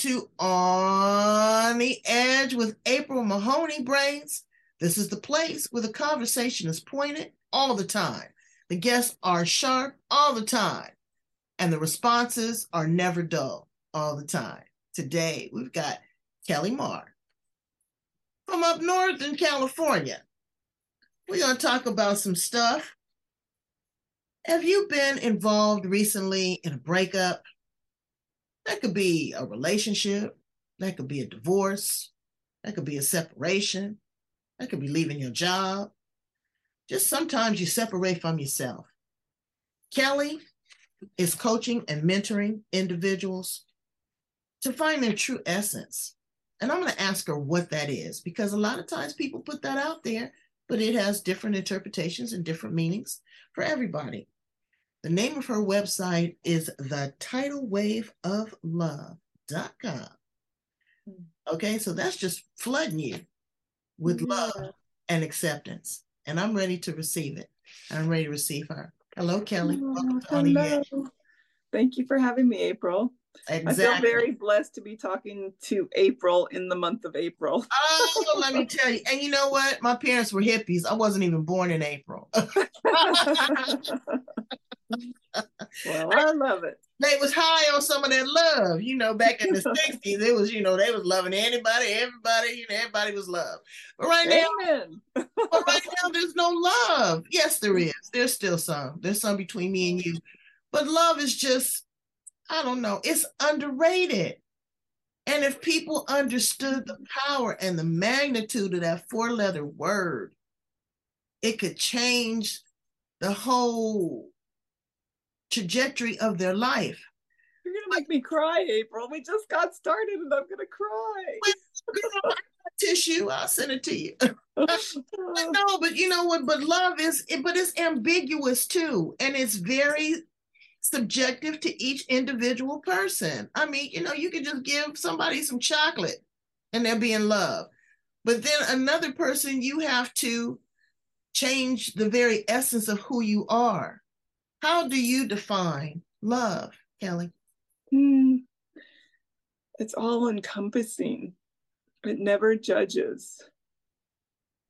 To On the Edge with April Mahoney Brains. This is the place where the conversation is pointed all the time. The guests are sharp all the time, and the responses are never dull all the time. Today, we've got Keli Meagher from up north in California. We're going to talk about some stuff. Have you been involved recently in a breakup? That could be a relationship, that could be a divorce, that could be a separation, that could be leaving your job. Just sometimes you separate from yourself. Keli is coaching and mentoring individuals to find their true essence. And I'm going to ask her what that is because a lot of times people put that out there, but it has different interpretations and different meanings for everybody. The name of her website is the tidal wave of love.com. Okay, so that's just flooding you with mm-hmm. love and acceptance. And I'm ready to receive it. I'm ready to receive her. Hello, Keli. Welcome to On the Edge. Hello. Thank you for having me, April. I feel very blessed to be talking to April in the month of April. Oh, let me tell you. And you know what? My parents were hippies. I wasn't even born in April. well, I love it. they was high on some of that love. You know, back in the 60s, it was, you know, they was loving anybody, everybody, you know, everybody was love. But right now, but right now there's no love. Yes, there is. There's still some. There's some between me and you. But love is just, I don't know, it's underrated. And if people understood the power and the magnitude of that four letter word, it could change the whole trajectory of their life. You're gonna make me cry, April. We just got started and I'm gonna cry. Girl, I got tissue, I'll send it to you. no, but you know what? But love is, but it's ambiguous too, and it's very subjective to each individual person. I mean, you know, you could just give somebody some chocolate and they'll be in love, but then another person, you have to change the very essence of who you are. How do you define love, Keli? Hmm. It's all encompassing. It never judges.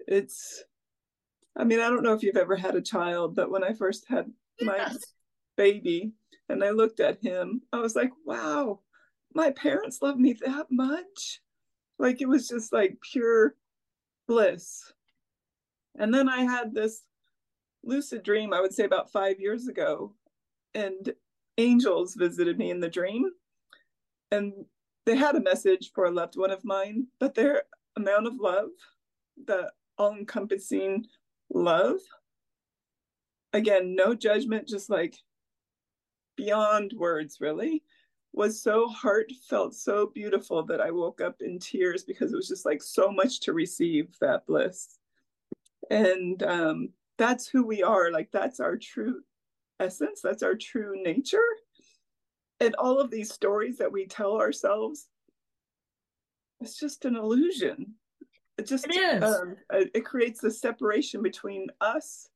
It's, I mean, I don't know if you've ever had a child, but when I first had my Yes. baby and I looked at him, I was like, wow, my parents love me that much. Like it was just like pure bliss. And then I had this lucid dream, I would say about five years ago, and angels visited me in the dream. And they had a message for a loved one of mine, but their amount of love, the all encompassing love, again, no judgment, just like beyond words, really, was so heartfelt, so beautiful that I woke up in tears because it was just like so much to receive that bliss. And um, that's who we are. Like, that's our true essence, that's our true nature. And all of these stories that we tell ourselves, it's just an illusion. It just It is. um, it it creates the separation between us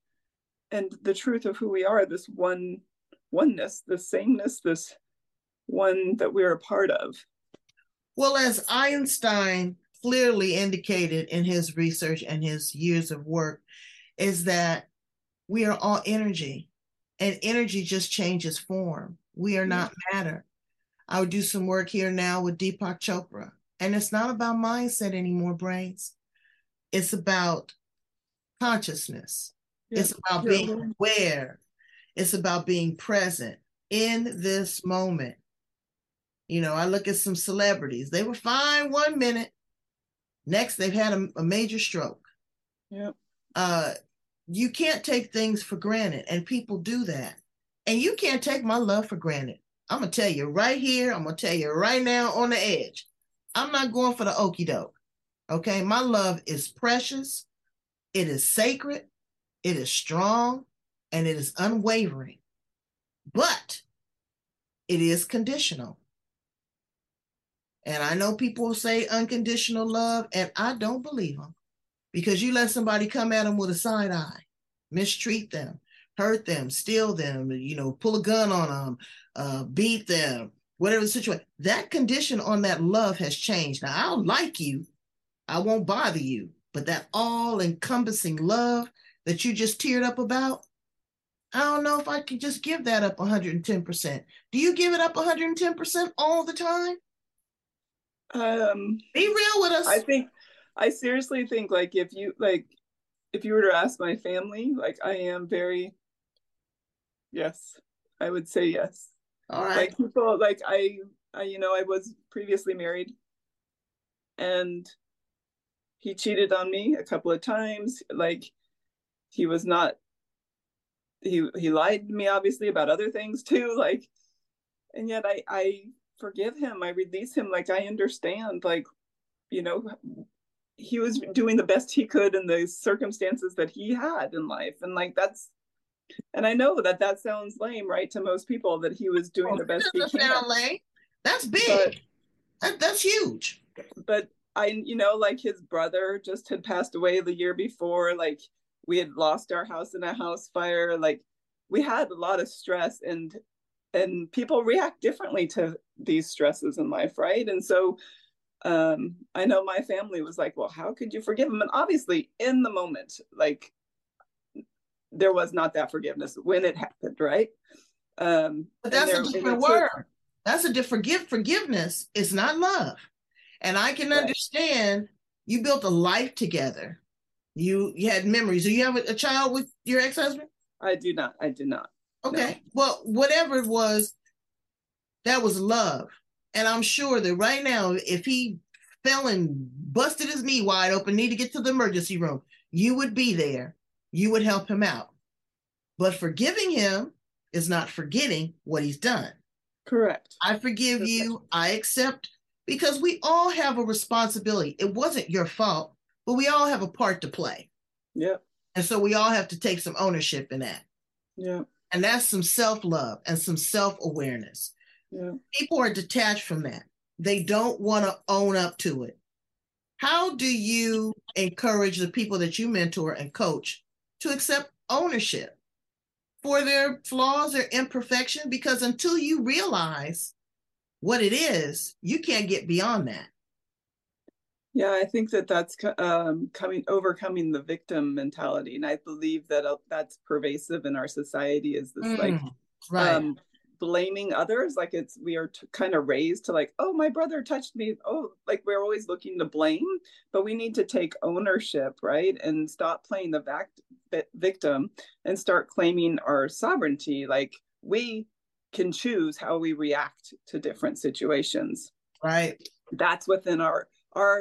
and the truth of who we are this one oneness this sameness this one that we're a part of Well, as Einstein clearly indicated in his research and his years of work, is that we are all energy, and energy just changes form. We are not matter. I would do some work here now with Deepak Chopra, and it's not about mindset anymore, brains. It's about consciousness. It's about being aware. It's about being present in this moment. You know, I look at some celebrities. They were fine one minute. Next, they've had a, a major stroke. yeah Uh, you can't take things for granted, and people do that. And you can't take my love for granted. I'm gonna tell you right here, I'm gonna tell you right now on the edge. I'm not going for the okey doke. Okay, my love is precious, it is sacred, it is strong, and it is unwavering. But it is conditional. And I know people say unconditional love, and I don't believe them because you let somebody come at them with a side eye, mistreat them, hurt them, steal them, you know, pull a gun on them, uh, beat them, whatever the situation. That condition on that love has changed. Now, I'll like you, I won't bother you, but that all encompassing love that you just teared up about, I don't know if I can just give that up 110%. Do you give it up 110% all the time? Um, Be real with us. I think, I seriously think like if you, like, if you were to ask my family, like I am very, yes, I would say yes. All right. Like people, like I, I, you know, I was previously married and he cheated on me a couple of times. Like he was not he he lied to me obviously about other things too like and yet i i forgive him i release him like i understand like you know he was doing the best he could in the circumstances that he had in life and like that's and i know that that sounds lame right to most people that he was doing oh, the best he can lame. That's big. but that, that's huge. but I, you know, like his brother just had passed away the year before. Like we had lost our house in a house fire. Like we had a lot of stress, and and people react differently to these stresses in life, right? And so, um, I know my family was like, "Well, how could you forgive him?" And obviously, in the moment, like there was not that forgiveness when it happened, right? Um, But that's there, a different took, word. That's a different give forgiveness is not love. And I can Right. understand you built a life together. You you had memories. Do you have a, a child with your ex-husband? I do not. I do not. Okay. Well, whatever it was, that was love. And I'm sure that right now, if he fell and busted his knee wide open, need to get to the emergency room, you would be there. You would help him out. But forgiving him is not forgetting what he's done. Correct. I forgive you. I accept because we all have a responsibility. It wasn't your fault, but we all have a part to play. Yep. And so we all have to take some ownership in that. Yeah. And that's some self love and some self awareness. Yep. People are detached from that. They don't want to own up to it. How do you encourage the people that you mentor and coach to accept ownership for their flaws, or imperfection? Because until you realize what it is, you can't get beyond that. Yeah, I think that that's um, coming overcoming the victim mentality, and I believe that uh, that's pervasive in our society. Is this like Mm, right. um, blaming others? Like it's we are t- kind of raised to like, oh, my brother touched me. Oh, like we're always looking to blame, but we need to take ownership, right, and stop playing the vac- victim and start claiming our sovereignty. Like we can choose how we react to different situations right. that's within our our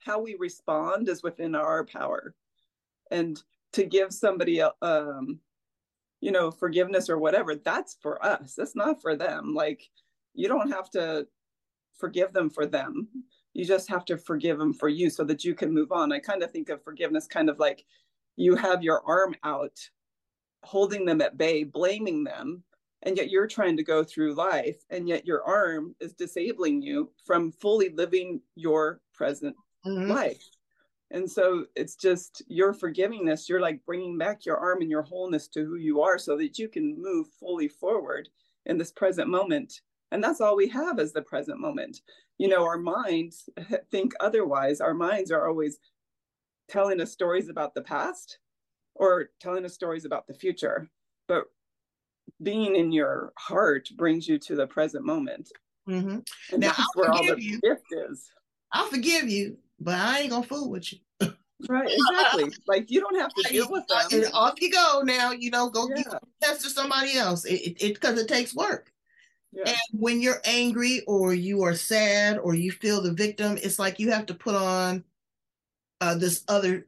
how we respond is within our power and to give somebody um you know forgiveness or whatever that's for us. That's not for them. Like you don't have to forgive them for them. You just have to forgive them for you so that you can move on. I kind of think of forgiveness kind of like you have your arm out holding them at bay blaming them and yet you're trying to go through life and yet your arm is disabling you from fully living your present Mhm. life and so it's just your forgivingness you're like bringing back your arm and your wholeness to who you are so that you can move fully forward in this present moment. And that's all we have is the present moment. You know our minds think otherwise. Our minds are always telling us stories about the past or telling us stories about the future. But being in your heart brings you to the present moment. Mhm. and Now, that's I'll where all the you. gift is. I'll forgive you, but I ain't gonna fool with you. right exactly like you don't have to deal with And off you go now. You know, go Yeah. get test to somebody else. It it because it, takes work. yeah And when you're angry or you are sad or you feel the victim, it's like you have to put on uh, this other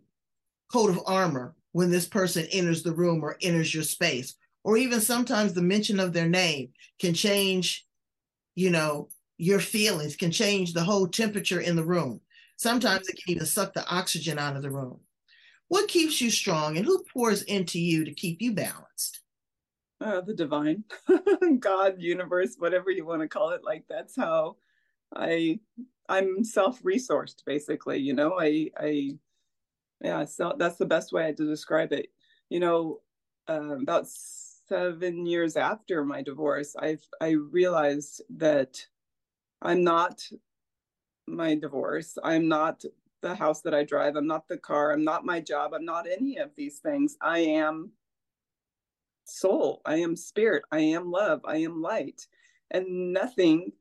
coat of armor when this person enters the room or enters your space. or even sometimes the mention of their name can change, you know, your feelings, can change the whole temperature in the room. Sometimes it can even suck the oxygen out of the room. What keeps you strong and who pours into you to keep you balanced? Uh, the divine, God, universe, whatever you want to call it. Like that's how I, I'm self-resourced basically. You know, I, I, yeah, so that's the best way to describe it. You know, uh, about seven years after my divorce, I've I realized that I'm not my divorce. I'm not the house that I drive. I'm not the car. I'm not my job. I'm not any of these things. I am soul. I am spirit. I am love. I am light. And nothing,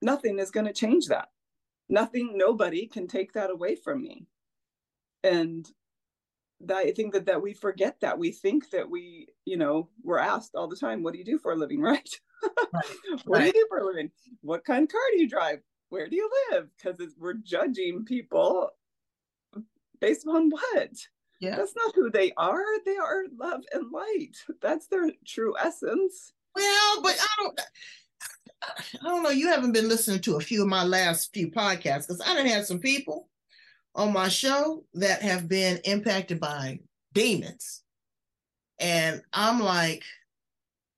nothing is going to change that. Nothing, nobody can take that away from me. And that I think that that we forget that we think that we, you know, we're asked all the time, "What do you do for a living?" Right? right. what do you do for a living? What kind of car do you drive? Where do you live? Because we're judging people based on what? Yeah. That's not who they are. They are love and light. That's their true essence. Well, but I don't. I don't know. You haven't been listening to a few of my last few podcasts because I done had some people on my show that have been impacted by demons. And I'm like,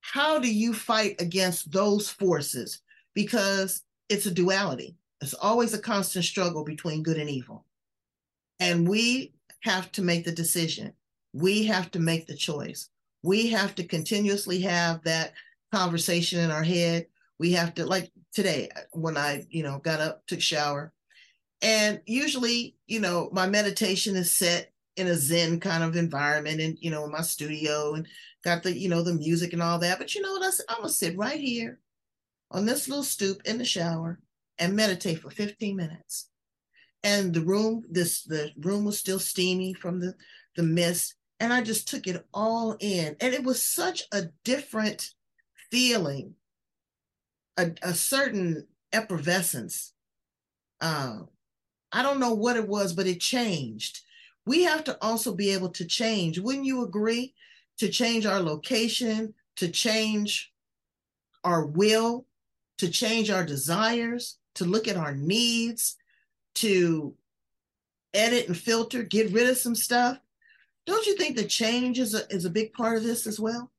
how do you fight against those forces? Because it's a duality. It's always a constant struggle between good and evil. And we have to make the decision. We have to make the choice. We have to continuously have that conversation in our head. We have to, like today, when I, you know, got up, took shower, and usually, you know, my meditation is set in a Zen kind of environment and, you know, in my studio and got the, you know, the music and all that. But you know what? I'm to sit right here on this little stoop in the shower and meditate for 15 minutes. And the room, this, the room was still steamy from the, the mist. And I just took it all in. And it was such a different feeling, a, a certain effervescence. Uh, I don't know what it was, but it changed. We have to also be able to change. Wouldn't you agree? To change our location, to change our will, to change our desires, to look at our needs, to edit and filter, get rid of some stuff. Don't you think the change is a, is a big part of this as well?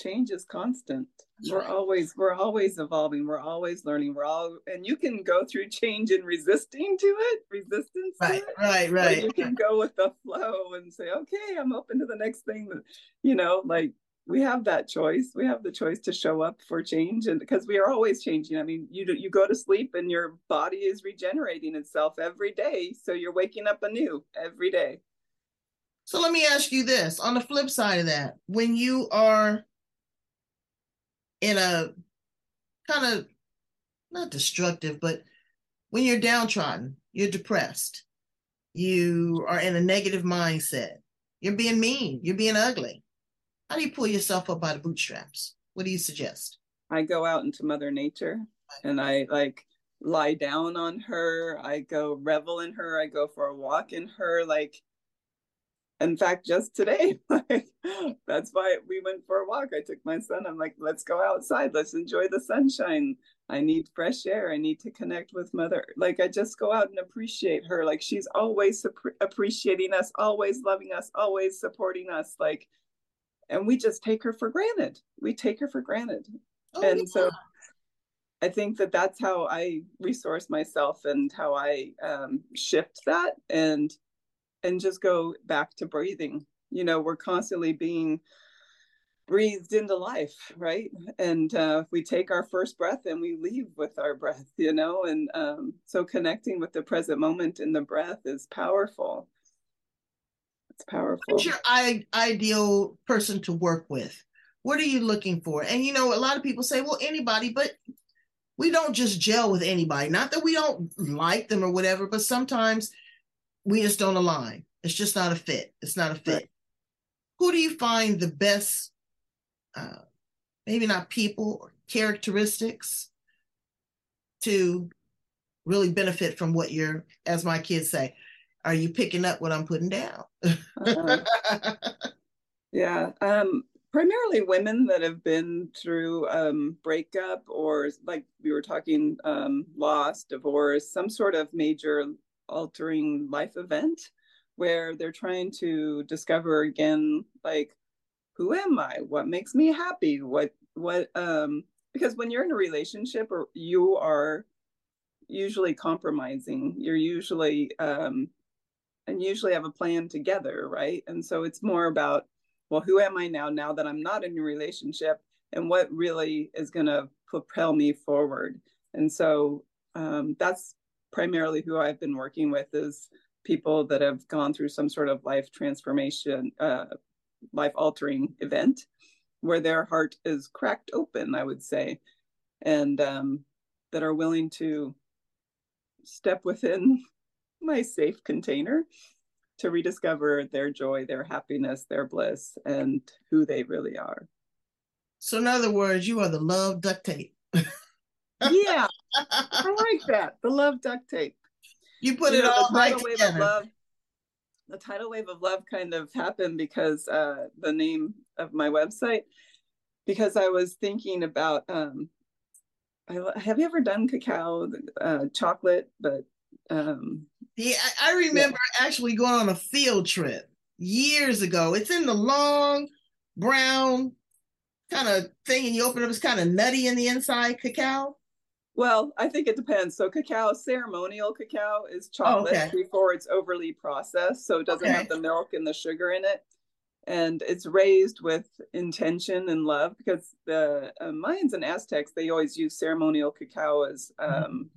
Change is constant. We're always we're always evolving. We're always learning. We're all and you can go through change and resisting to it resistance right right right. you can go with the flow and say okay i'm open to the next thing you know like we have that choice we have the choice to show up for change and because we are always changing i mean you you go to sleep and your body is regenerating itself every day so you're waking up anew every day so let me ask you this on the flip side of that when you are in a kind of not destructive, but when you're downtrodden, you're depressed, you are in a negative mindset, you're being mean, you're being ugly. How do you pull yourself up by the bootstraps? What do you suggest? I go out into Mother Nature and I like lie down on her. I go revel in her. I go for a walk in her. Like in fact, just today, like, that's why we went for a walk. I took my son. I'm like, let's go outside. Let's enjoy the sunshine. I need fresh air. I need to connect with mother. Like, I just go out and appreciate her. Like, she's always appreciating us, always loving us, always supporting us. Like, and we just take her for granted. We take her for granted. Oh, and yeah. so I think that that's how I resource myself and how I um, shift that. And and just go back to breathing. You know, we're constantly being breathed into life, right? And uh, we take our first breath and we leave with our breath, you know? And um, so connecting with the present moment in the breath is powerful. It's powerful. What's your I- ideal person to work with? What are you looking for? And, you know, a lot of people say, well, anybody, but we don't just gel with anybody. Not that we don't like them or whatever, but sometimes we just don't align. It's just not a fit. It's not a fit. Right. Who do you find the best, uh, maybe not people or characteristics to really benefit from what you're, as my kids say, are you picking up what I'm putting down? uh-huh. Yeah. Um, primarily women that have been through um, breakup or like we were talking um, loss divorce some sort of major altering life event where they're trying to discover again like who am i what makes me happy what what um because when you're in a relationship or you are usually compromising you're usually um and usually have a plan together right? And so it's more about well who am i now now that i'm not in a relationship and what really is going to propel me forward? And so um, that's primarily who i've been working with is people that have gone through some sort of life transformation uh, life altering event where their heart is cracked open i would say and um, that are willing to step within my safe container to rediscover their joy, their happiness, their bliss, and who they really are. So, in other words, you are the love duct tape. yeah, I like that. The love duct tape. You put you it know, all right together. Love, the tidal wave of love kind of happened because uh, the name of my website, because I was thinking about. Um, I, have you ever done cacao uh, chocolate? But um, yeah, I, remember yeah. actually going on a field trip years ago. It's in the long brown kind of thing, and you open it up, it's kind of nutty in the inside cacao. Well, I think it depends. So, cacao, ceremonial cacao is chocolate oh, okay. before it's overly processed. So, it doesn't okay. have the milk and the sugar in it. And it's raised with intention and love because the uh, Mayans and Aztecs, they always use ceremonial cacao as mm-hmm. um,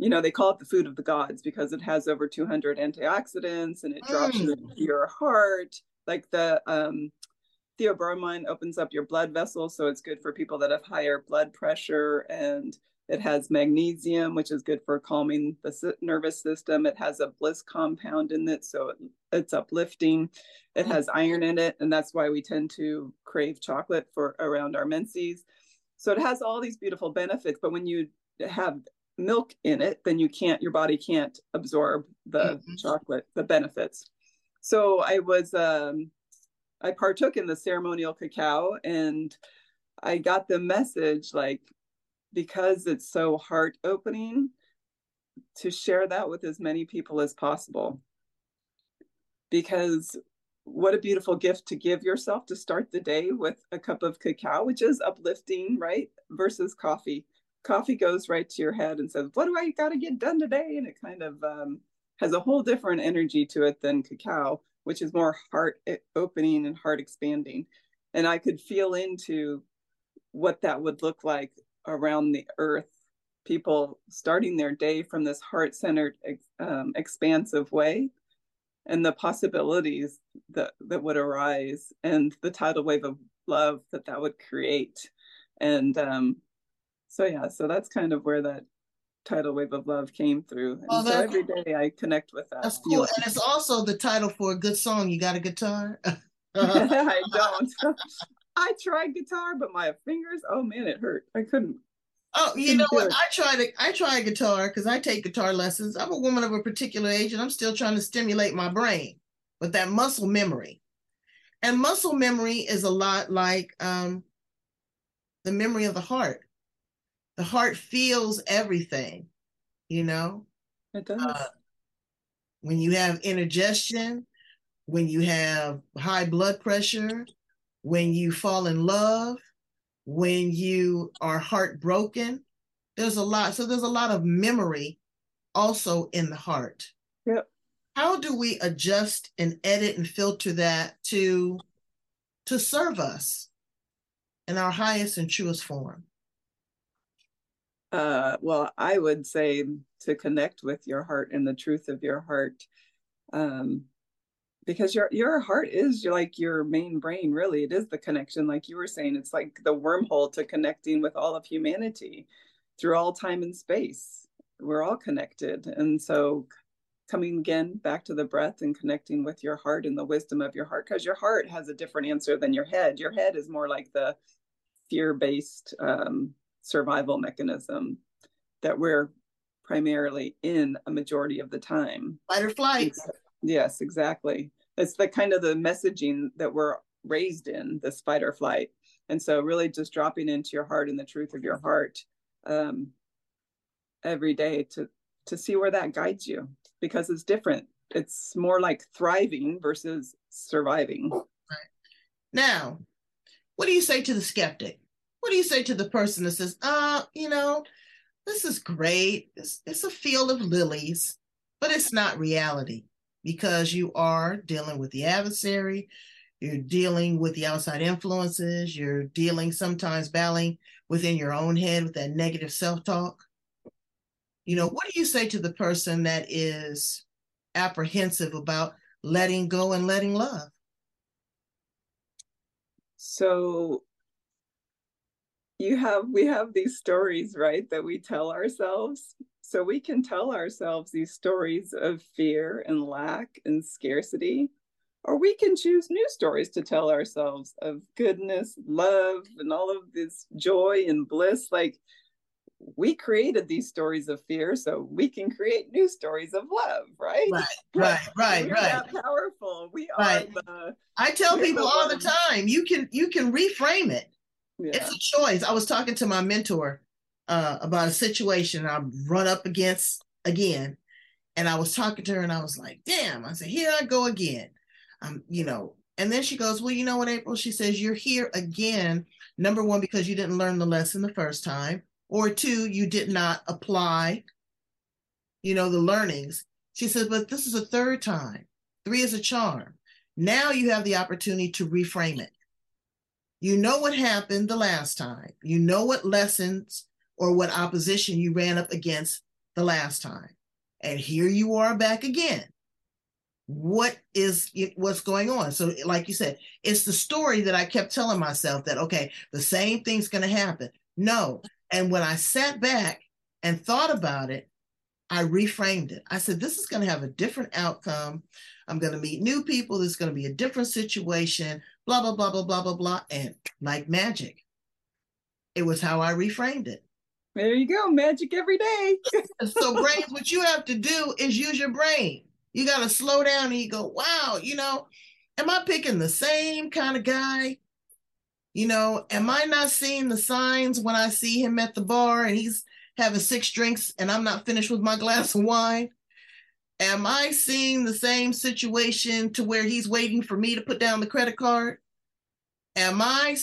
you know they call it the food of the gods because it has over 200 antioxidants and it drops mm. your heart like the um theobromine opens up your blood vessels so it's good for people that have higher blood pressure and it has magnesium which is good for calming the nervous system it has a bliss compound in it so it, it's uplifting it mm. has iron in it and that's why we tend to crave chocolate for around our menses so it has all these beautiful benefits but when you have milk in it, then you can't, your body can't absorb the mm-hmm. chocolate, the benefits. So I was, um, I partook in the ceremonial cacao and I got the message like, because it's so heart opening, to share that with as many people as possible. Because what a beautiful gift to give yourself to start the day with a cup of cacao, which is uplifting, right? Versus coffee coffee goes right to your head and says, What do I got to get done today? And it kind of um, has a whole different energy to it than cacao, which is more heart opening and heart expanding. And I could feel into what that would look like around the earth, people starting their day from this heart centered, um, expansive way. And the possibilities that, that would arise, and the tidal wave of love that that would create. And um, so yeah so that's kind of where that tidal wave of love came through. And oh, so every day i connect with that. That's cool. And it's also the title for a good song. You got a guitar? I don't. I tried guitar but my fingers oh man it hurt. I couldn't Oh, you know what? I tried it. I tried guitar because I take guitar lessons. I'm a woman of a particular age, and I'm still trying to stimulate my brain with that muscle memory. And muscle memory is a lot like um, the memory of the heart the heart feels everything, you know? It does. Uh, when you have indigestion, when you have high blood pressure, when you fall in love, when you are heartbroken, there's a lot. So there's a lot of memory also in the heart. Yep. How do we adjust and edit and filter that to to serve us in our highest and truest form? Uh, well, I would say to connect with your heart and the truth of your heart, um, because your your heart is your, like your main brain. Really, it is the connection. Like you were saying, it's like the wormhole to connecting with all of humanity through all time and space. We're all connected, and so coming again back to the breath and connecting with your heart and the wisdom of your heart, because your heart has a different answer than your head. Your head is more like the fear based um, survival mechanism that we're primarily in a majority of the time. Fight or flight. Yes, exactly. It's the kind of the messaging that we're raised in this fight or flight. And so, really, just dropping into your heart and the truth of your heart um, every day to to see where that guides you, because it's different. It's more like thriving versus surviving. Right. Now, what do you say to the skeptic? What do you say to the person that says, "Uh, you know, this is great. It's, it's a field of lilies, but it's not reality because you are dealing with the adversary, you're dealing with the outside influences, you're dealing sometimes battling within your own head with that negative self talk. You know, what do you say to the person that is apprehensive about letting go and letting love? So you have we have these stories right that we tell ourselves. So we can tell ourselves these stories of fear and lack and scarcity or we can choose new stories to tell ourselves of goodness love and all of this joy and bliss. Like we created these stories of fear so we can create new stories of love right? Right right right we're right. powerful. We right. are the i tell people all the time you can you can reframe it yeah. it's a choice. I was talking to my mentor uh, about a situation I run up against again, and I was talking to her, and I was like, "Damn!" I said, "Here I go again." Um, you know, and then she goes, "Well, you know what, April?" She says, "You're here again. Number one, because you didn't learn the lesson the first time, or two, you did not apply, you know, the learnings." She says, "But this is a third time. Three is a charm. Now you have the opportunity to reframe it." You know what happened the last time. You know what lessons or what opposition you ran up against the last time. And here you are back again. What is what's going on? So, like you said, it's the story that I kept telling myself that, okay, the same thing's going to happen. No. And when I sat back and thought about it, I reframed it. I said, this is going to have a different outcome. I'm going to meet new people. There's going to be a different situation blah, blah, blah, blah, blah, blah, blah. And like magic, it was how I reframed it. There you go, magic every day. so, brains, what you have to do is use your brain. You got to slow down and you go, wow, you know, am I picking the same kind of guy? You know, am I not seeing the signs when I see him at the bar and he's having six drinks and I'm not finished with my glass of wine? Am I seeing the same situation to where he's waiting for me to put down the credit card? Am I,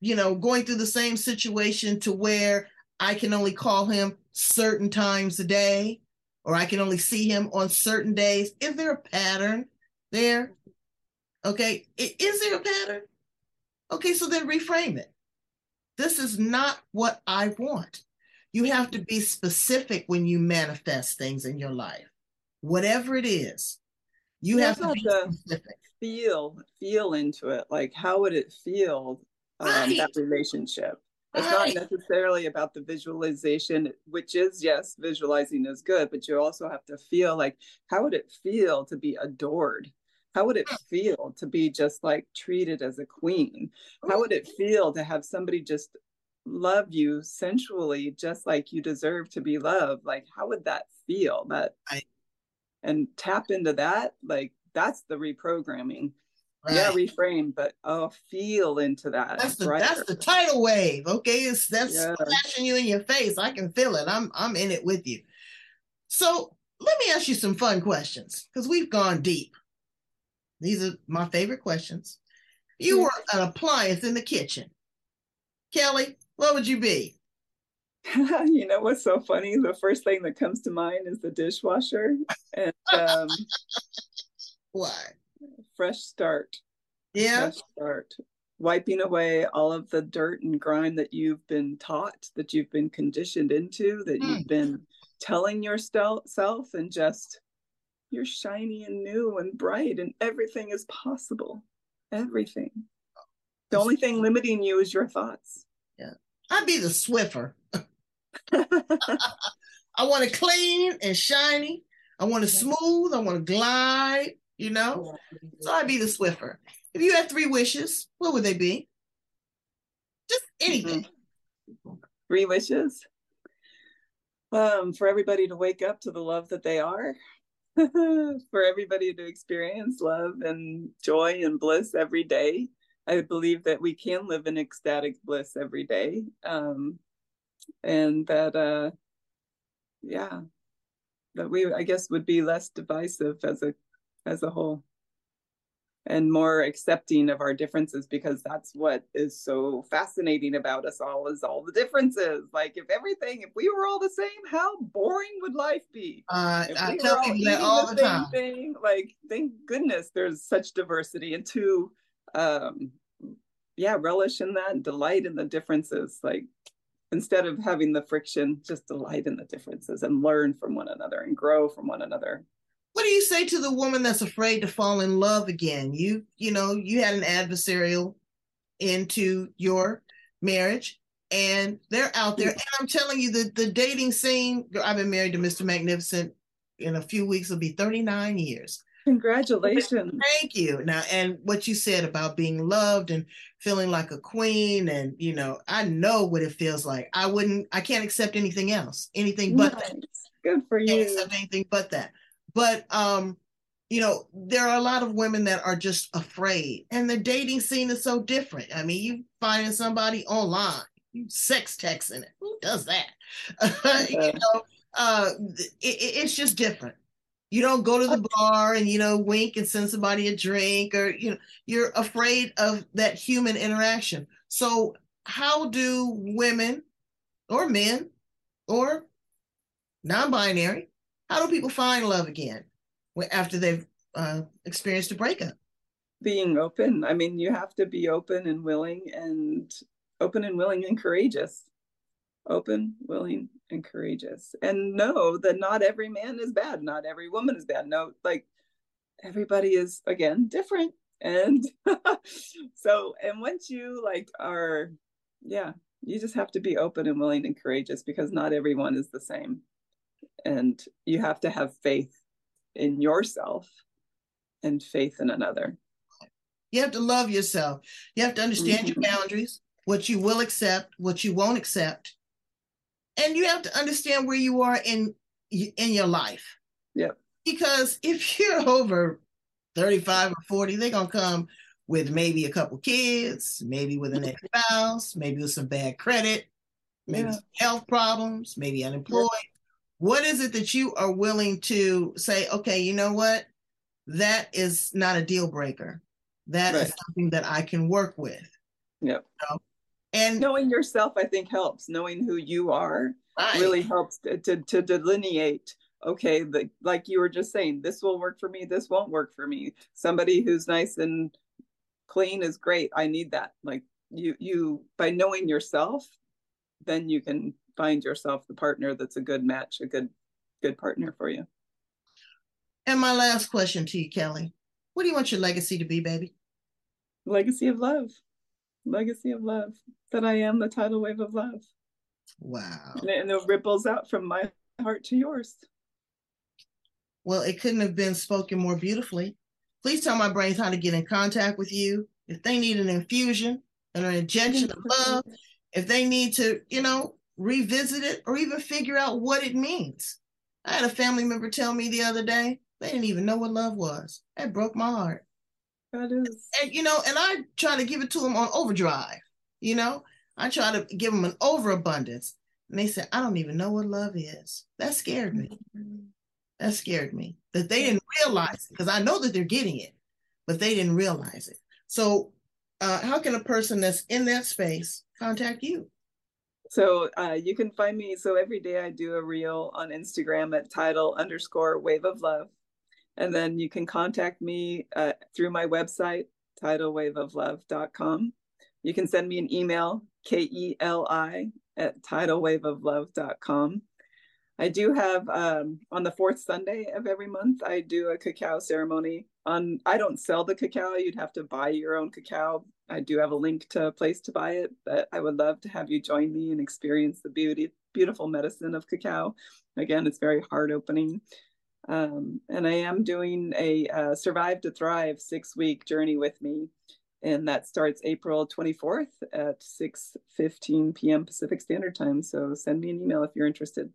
you know, going through the same situation to where I can only call him certain times a day or I can only see him on certain days? Is there a pattern there? Okay, is there a pattern? Okay, so then reframe it. This is not what I want. You have to be specific when you manifest things in your life whatever it is, you have to be specific. Feel, feel into it. Like, how would it feel um, right. that relationship? It's right. not necessarily about the visualization, which is yes, visualizing is good, but you also have to feel like how would it feel to be adored? How would it feel to be just like treated as a queen? How would it feel to have somebody just love you sensually just like you deserve to be loved? Like how would that feel? That I, and tap into that like that's the reprogramming. Right. yeah reframe but oh feel into that that's the that's the tidal wave okay? It's that's yeah. flashing you in your face. I can feel it. I'm i'm in it with you. So let me ask you some fun questions because we've gone deep. These are my favorite questions. You were an appliance in the kitchen. Keli what would you be you know what's so funny? The first thing that comes to mind is the dishwasher. And um why? Fresh start. Yeah. Fresh start. Wiping away all of the dirt and grime that you've been taught, that you've been conditioned into, that you've hmm. been telling yourself, and just you're shiny and new and bright, and everything is possible. Everything. The only thing limiting you is your thoughts. Yeah. I'd be the Swiffer. I want it clean and shiny. I want it smooth. I want to glide, you know? So I'd be the Swiffer. If you had three wishes, what would they be? Just anything. Mm-hmm. Three wishes. Um, for everybody to wake up to the love that they are, for everybody to experience love and joy and bliss every day, I believe that we can live in ecstatic bliss every day. Um, and that, uh, yeah, that we, I guess, would be less divisive as a, as a whole and more accepting of our differences because that's what is so fascinating about us all is all the differences. Like if everything if we were all the same how boring would life be? Uh, i tell people that all the, the time. thing, like thank goodness there's such diversity and to um yeah relish in that delight in the differences. Like instead of having the friction just delight in the differences and learn from one another and grow from one another. What do you say to the woman that's afraid to fall in love again? You you know you had an adversarial into your marriage and they're out there. And i'm telling you the the dating scene i've been married to mr magnificent in a few weeks will be 39 years congratulations thank you now and what you said about being loved and feeling like a queen and you know i know what it feels like i wouldn't i can't accept anything else anything but nice. that good for you accept anything but that but um, you know, there are a lot of women that are just afraid, and the dating scene is so different. I mean, you finding somebody online, you sex texting it. Who does that? you know, uh, it, it's just different. You don't go to the bar and you know wink and send somebody a drink, or you know, you're afraid of that human interaction. So, how do women or men or non-binary how do people find love again after they've uh, experienced a breakup? Being open. I mean, you have to be open and willing and open and willing and courageous. Open, willing, and courageous. And know that not every man is bad. Not every woman is bad. No, like everybody is, again, different. And so, and once you like are, yeah, you just have to be open and willing and courageous because not everyone is the same and you have to have faith in yourself and faith in another you have to love yourself you have to understand mm-hmm. your boundaries what you will accept what you won't accept and you have to understand where you are in in your life yep because if you're over 35 or 40 they're going to come with maybe a couple kids maybe with an ex-spouse maybe with some bad credit maybe yeah. health problems maybe unemployed what is it that you are willing to say, okay, you know what? That is not a deal breaker. That right. is something that I can work with. Know? And knowing yourself, I think helps. Knowing who you are right. really helps to, to, to delineate okay the, like you were just saying this will work for me this won't work for me somebody who's nice and clean is great i need that like you you by knowing yourself then you can find yourself the partner that's a good match, a good good partner for you. And my last question to you, Keli. What do you want your legacy to be, baby? Legacy of love. Legacy of love. That I am the tidal wave of love. Wow. And it, and it ripples out from my heart to yours. Well, it couldn't have been spoken more beautifully. Please tell my brains how to get in contact with you. If they need an infusion and an injection of love, if they need to, you know, revisit it, or even figure out what it means. I had a family member tell me the other day they didn't even know what love was. That broke my heart. That is, and you know, and I try to give it to them on overdrive. You know, I try to give them an overabundance, and they said, "I don't even know what love is." That scared me. Mm-hmm. That scared me that they didn't realize it because I know that they're getting it, but they didn't realize it. So, uh, how can a person that's in that space contact you? So uh, you can find me. So every day I do a reel on Instagram at tidal underscore wave of love. And then you can contact me uh, through my website, tidalwaveoflove.com. You can send me an email, K E L I, at tidalwaveoflove.com. I do have um, on the fourth Sunday of every month, I do a cacao ceremony. On I don't sell the cacao; you'd have to buy your own cacao. I do have a link to a place to buy it, but I would love to have you join me and experience the beauty, beautiful medicine of cacao. Again, it's very heart opening. Um, and I am doing a uh, Survive to Thrive six week journey with me. And that starts April 24th at 6 15 p.m. Pacific Standard Time. So send me an email if you're interested.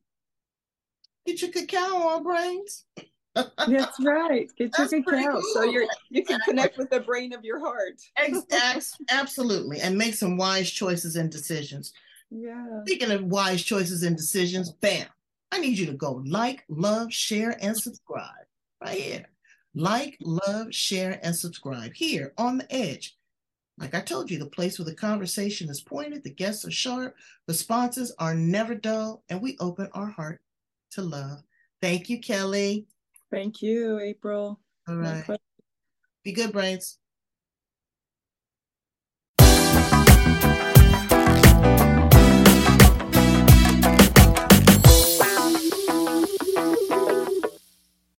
Get your cacao on brains. That's right. Get your cacao cool. so you you can connect with the brain of your heart. Exactly. Absolutely, and make some wise choices and decisions. Yeah. Speaking of wise choices and decisions, bam! I need you to go like, love, share, and subscribe right here. Like, love, share, and subscribe here on the edge. Like I told you, the place where the conversation is pointed, the guests are sharp, responses are never dull, and we open our heart to love. Thank you, Keli. Thank you, April. All right. Be good, brains.